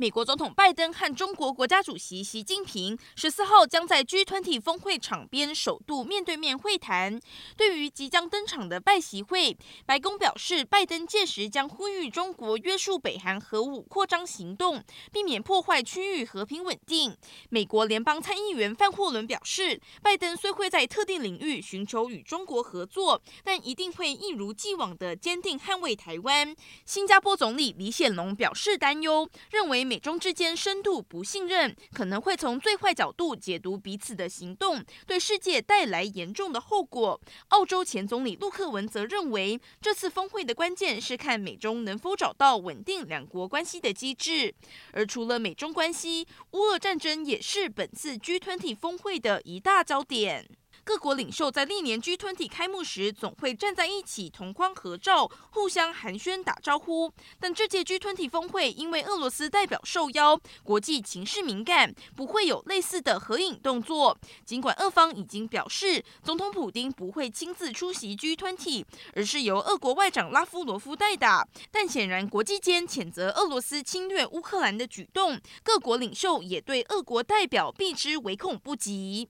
美国总统拜登和中国国家主席习近平十四号将在 G20 峰会场边首度面对面会谈。对于即将登场的拜习会，白宫表示，拜登届时将呼吁中国约束北韩核武扩张行动，避免破坏区域和平稳定。美国联邦参议员范霍伦表示，拜登虽会在特定领域寻求与中国合作，但一定会一如既往的坚定捍卫台湾。新加坡总理李显龙表示担忧，认为。美中之间深度不信任，可能会从最坏角度解读彼此的行动，对世界带来严重的后果。澳洲前总理陆克文则认为，这次峰会的关键是看美中能否找到稳定两国关系的机制。而除了美中关系，乌俄战争也是本次 G20 峰会的一大焦点。各国领袖在历年 G20 开幕时总会站在一起同框合照，互相寒暄打招呼。但这届 G20 峰会因为俄罗斯代表受邀，国际情势敏感，不会有类似的合影动作。尽管俄方已经表示，总统普丁不会亲自出席 G20，而是由俄国外长拉夫罗夫代打。但显然，国际间谴责俄罗斯侵略乌克兰的举动，各国领袖也对俄国代表避之唯恐不及。